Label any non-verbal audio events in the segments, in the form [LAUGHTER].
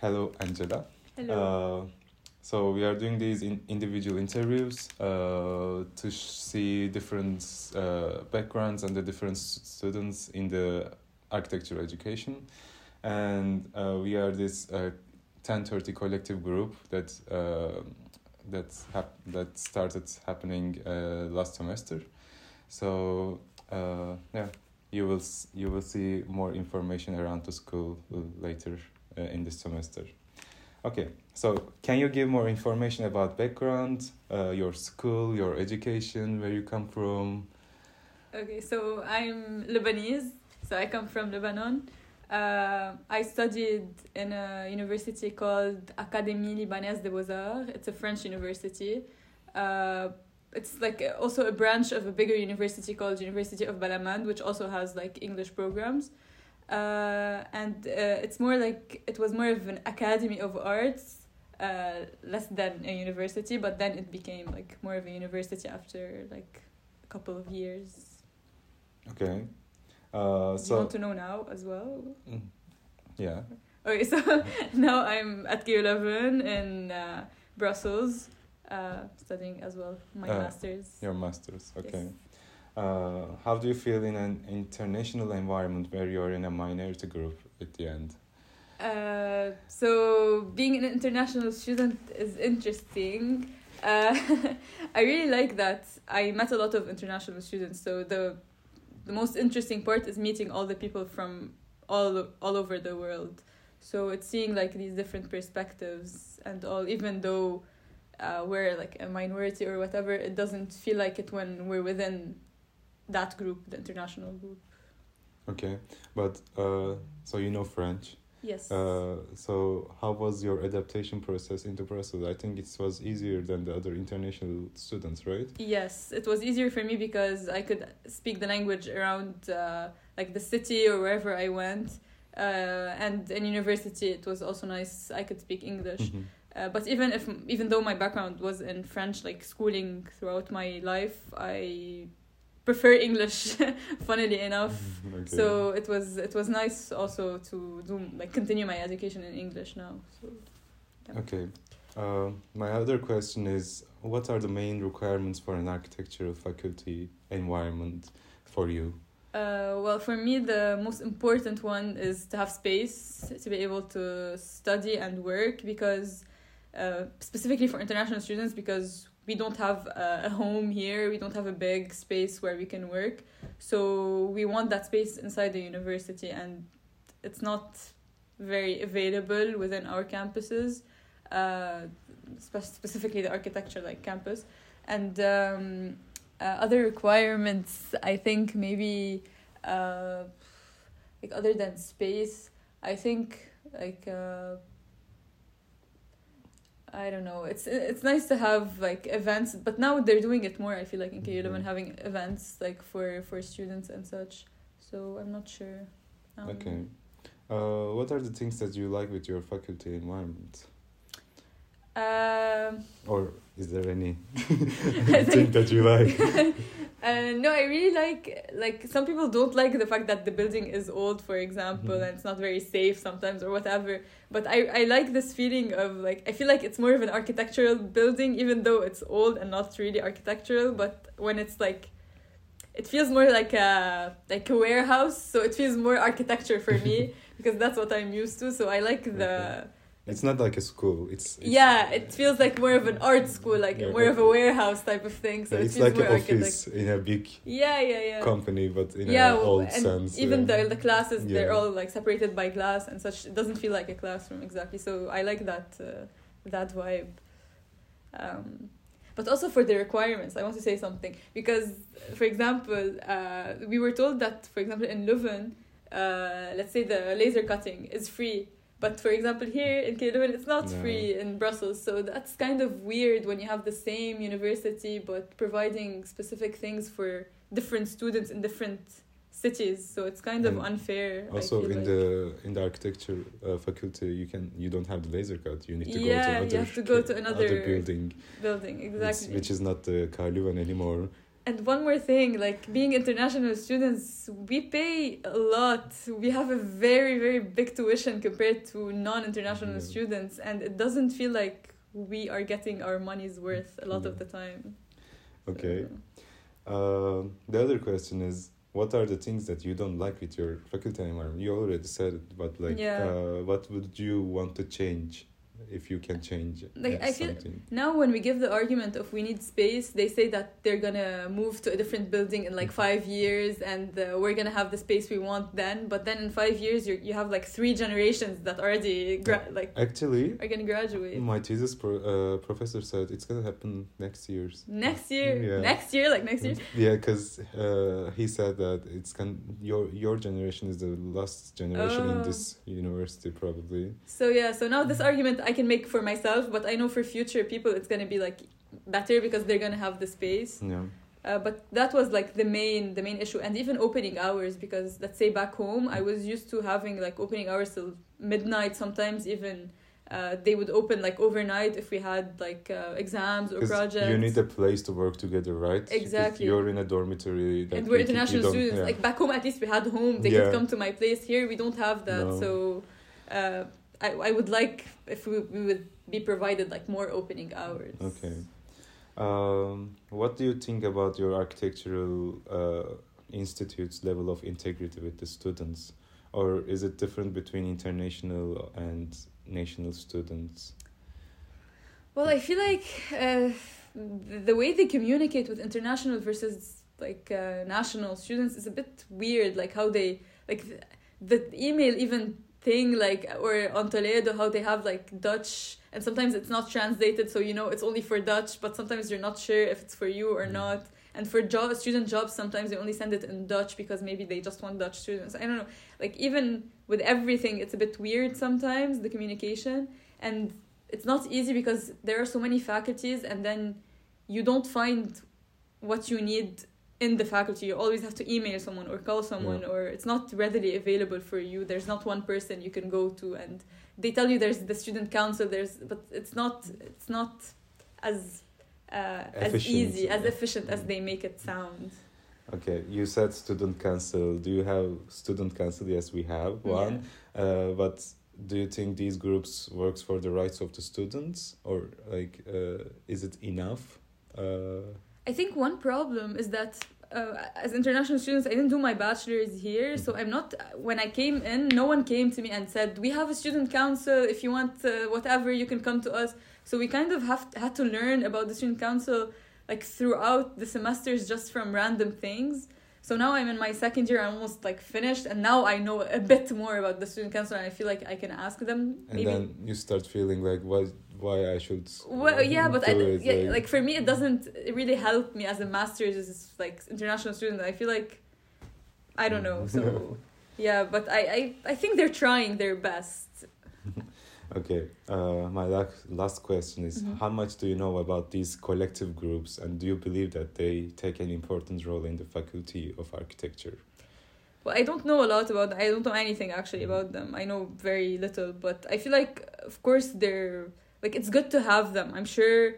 Hello, Angela. Hello. Uh, so we are doing these in individual interviews uh, to see different uh, backgrounds and the different students in the architecture education, and uh, we are this uh, ten thirty collective group that uh, that hap- that started happening uh, last semester. So uh, yeah, you will s- you will see more information around the school uh, later uh, in this semester. Okay, so can you give more information about background, uh, your school, your education, where you come from? Okay, so I'm Lebanese, so I come from Lebanon. Uh, I studied in a university called Académie Libanaise des Beaux-Arts. It's a French university. Uh, it's like also a branch of a bigger university called University of Balamand, which also has like English programs. Uh, and uh, it's more like it was more of an academy of arts, uh, less than a university. But then it became like more of a university after like a couple of years. Okay, uh, Do you want to know now as well? Mm, yeah, Okay, so [LAUGHS] now I'm at KU Leuven in uh, Brussels, uh, studying as well my Uh, master's. your masters. Okay. Yes. Uh, how do you feel in an international environment where you're in a minority group at the end? Uh, so being an international student is interesting. Uh, [LAUGHS] I really like that. I met a lot of international students. So the the most interesting part is meeting all the people from all all over the world. So it's seeing like these different perspectives and all. Even though uh, we're like a minority or whatever, it doesn't feel like it when we're within that group, the international group. Okay, but uh, so you know French. Yes. Uh, so how was your adaptation process into Brussels? I think it was easier than the other international students, right? Yes, it was easier for me because I could speak the language around uh, like the city or wherever I went. Uh, and in university, it was also nice. I could speak English. Mhm. Uh, but even if even though my background was in French, like schooling throughout my life, I prefer English. [LAUGHS] funnily enough. Okay. So it was it was nice also to do like continue my education in English now. So yeah. Okay. Uh, my other question is what are the main requirements for an architectural faculty environment for you? Uh, well, for me, the most important one is to have space to be able to study and work because, uh, specifically for international students, because we don't have a, home here, we don't have a big space where we can work. So we want that space inside the university, and it's not very available within our campuses, uh, spe- specifically the architecture like campus. And um, uh, other requirements i think maybe uh like other than space i think like uh I don't know. It's it's nice to have like events, but now they're doing it more. I feel like in KU Leuven Mhm. having events like for for students and such. So I'm not sure. Um, Okay. Uh, what are the things that you like with your faculty environment? Um, Or is there any [LAUGHS] [LAUGHS] thing that you like? [LAUGHS] uh, no, I really like like some people don't like the fact that the building is old, for example, Mhm. and it's not very safe sometimes or whatever. But I I like this feeling of like I feel like it's more of an architectural building, even though it's old and not really architectural. But when it's like, it feels more like a like a warehouse, so it feels more architecture for me [LAUGHS] because that's what I'm used to. So I like the. It's not like a school. It's, it's Yeah, it feels like more of an art school, like Yeah, more of a warehouse type of thing. So Yeah, it it's feels like an office in a big Yeah, yeah, yeah. company, but in yeah, an old and sense. even yeah. the the classes they're all like separated by glass and such. It doesn't feel like a classroom exactly. So I like that uh, that vibe. Um, but also for the requirements, I want to say something because, for example, uh, we were told that, for example, in Leuven, uh, let's say the laser cutting is free. But for example, here in KU Leuven, it's not No. free in Brussels. So that's kind of weird when you have the same university but providing specific things for different students in different cities. So it's kind of unfair. Also, in like. the in the architecture uh, faculty, you can you don't have the laser cut. You need to Yeah, go to you have to go to [LAUGHS] ca- another building, building which- exactly. which is not the Karluvan anymore. And one more thing, like being international students, we pay a lot. We have a very, very big tuition compared to non international Yeah. students, and it doesn't feel like we are getting our money's worth a lot of the time. Okay. So- Uh, the other question is, what are the things that you don't like with your faculty environment? You already said it, but like, Yeah. uh, what would you want to change if you can change Like, I feel- something? Now, when we give the argument of we need space, they say that they're gonna move to a different building in like five years, and uh, we're gonna have the space we want then. But then in five years, you you have like three generations that already gra- like Actually, are gonna graduate. my thesis pro- uh, professor said it's gonna happen next years. Next year, Yeah. next year, like next year. Yeah, because uh, he said that it's can your your generation is the last generation in Oh. this university probably. So yeah, so now this argument I can make for myself, but I know for future people it's gonna be like better because they're gonna have the space. Yeah. Uh, but that was like the main the main issue, and even opening hours because let's say back home I was used to having like opening hours till midnight. Sometimes even uh, they would open like overnight if we had like uh, exams or projects. You need a place to work together, right? If Exactly. You're in a dormitory. That and we we're international students. yeah. Like back home, at least we had home. They Yeah. could come to my place. Here, we don't have that. No. So, uh, I I would like if we we would be provided like more opening hours. Okay. Um, what do you think about your architectural uh, institute's level of integrity with the students? Or is it different between international and national students? Well, I feel like uh, the way they communicate with international versus like uh, national students is a bit weird. Like how they like the email even thing like or on Toledo how they have like Dutch and sometimes it's not translated so you know it's only for Dutch but sometimes you're not sure if it's for you or Mm. not. And for job student jobs sometimes they only send it in Dutch because maybe they just want Dutch students. I don't know. Like even with everything it's a bit weird sometimes the communication. And it's not easy because there are so many faculties and then you don't find what you need in the faculty you always have to email someone or call someone Yeah. or it's not readily available for you there's not one person you can go to and they tell you there's the student council there's but it's not it's not as uh, as easy as efficient as Mm. they make it sound Okay, you said student council. Do you have student council? Yes, we have one. Uh, but do you think these groups works for the rights of the students, or like, uh, is it enough? Uh, I think one problem is that uh, as international students, I didn't do my bachelor's here, so I'm not. When I came in, no one came to me and said, "We have a student council. If you want uh, whatever, you can come to us." So we kind of have had to learn about the student council like throughout the semesters just from random things. So now I'm in my second year, I'm almost like finished, and now I know a bit more about the student council, and I feel like I can ask them. and maybe then you start feeling like, why, why I should? well, yeah, but I, it, yeah, like for me, it doesn't really help me as a master's, as like international student. I feel like, I don't know. So, [LAUGHS] yeah, but I, I, I think they're trying their best. [LAUGHS] Okay, uh, my last last question is: Mhm. How much do you know about these collective groups, and do you believe that they take an important role in the faculty of architecture? Well, I don't know a lot about. I don't know anything actually about them. I know very little, but I feel like, of course, they're like it's good to have them. I'm sure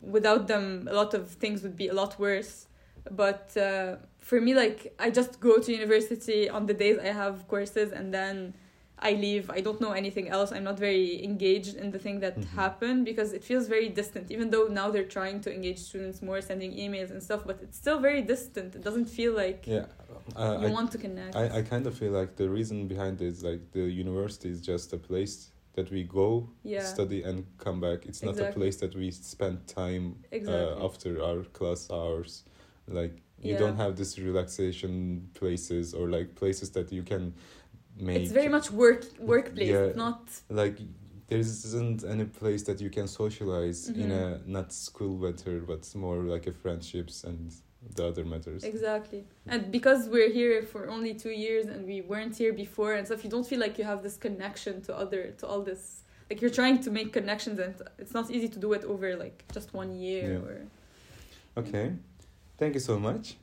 without them, a lot of things would be a lot worse. But uh, for me, like I just go to university on the days I have courses, and then I leave. I don't know anything else. I'm not very engaged in the thing that Mhm. happened because it feels very distant. Even though now they're trying to engage students more, sending emails and stuff, but it's still very distant. It doesn't feel like Yeah, uh, you I, want to connect. I, I kind of feel like the reason behind it is like the university is just a place that we go yeah, study and come back. It's not a place that we spend time exactly. uh, after our class hours. Like you Yeah. don't have this relaxation places or like places that you can make. it's very much work workplace. Yeah. It's not like there isn't any place that you can socialize in Mhm. a not school matter but more like a friendships and the other matters. exactly. And because we're here for only two years and we weren't here before and stuff, you don't feel like you have this connection to other to all this. Like you're trying to make connections and it's not easy to do it over like just one year Yeah. or Okay, thank you so much.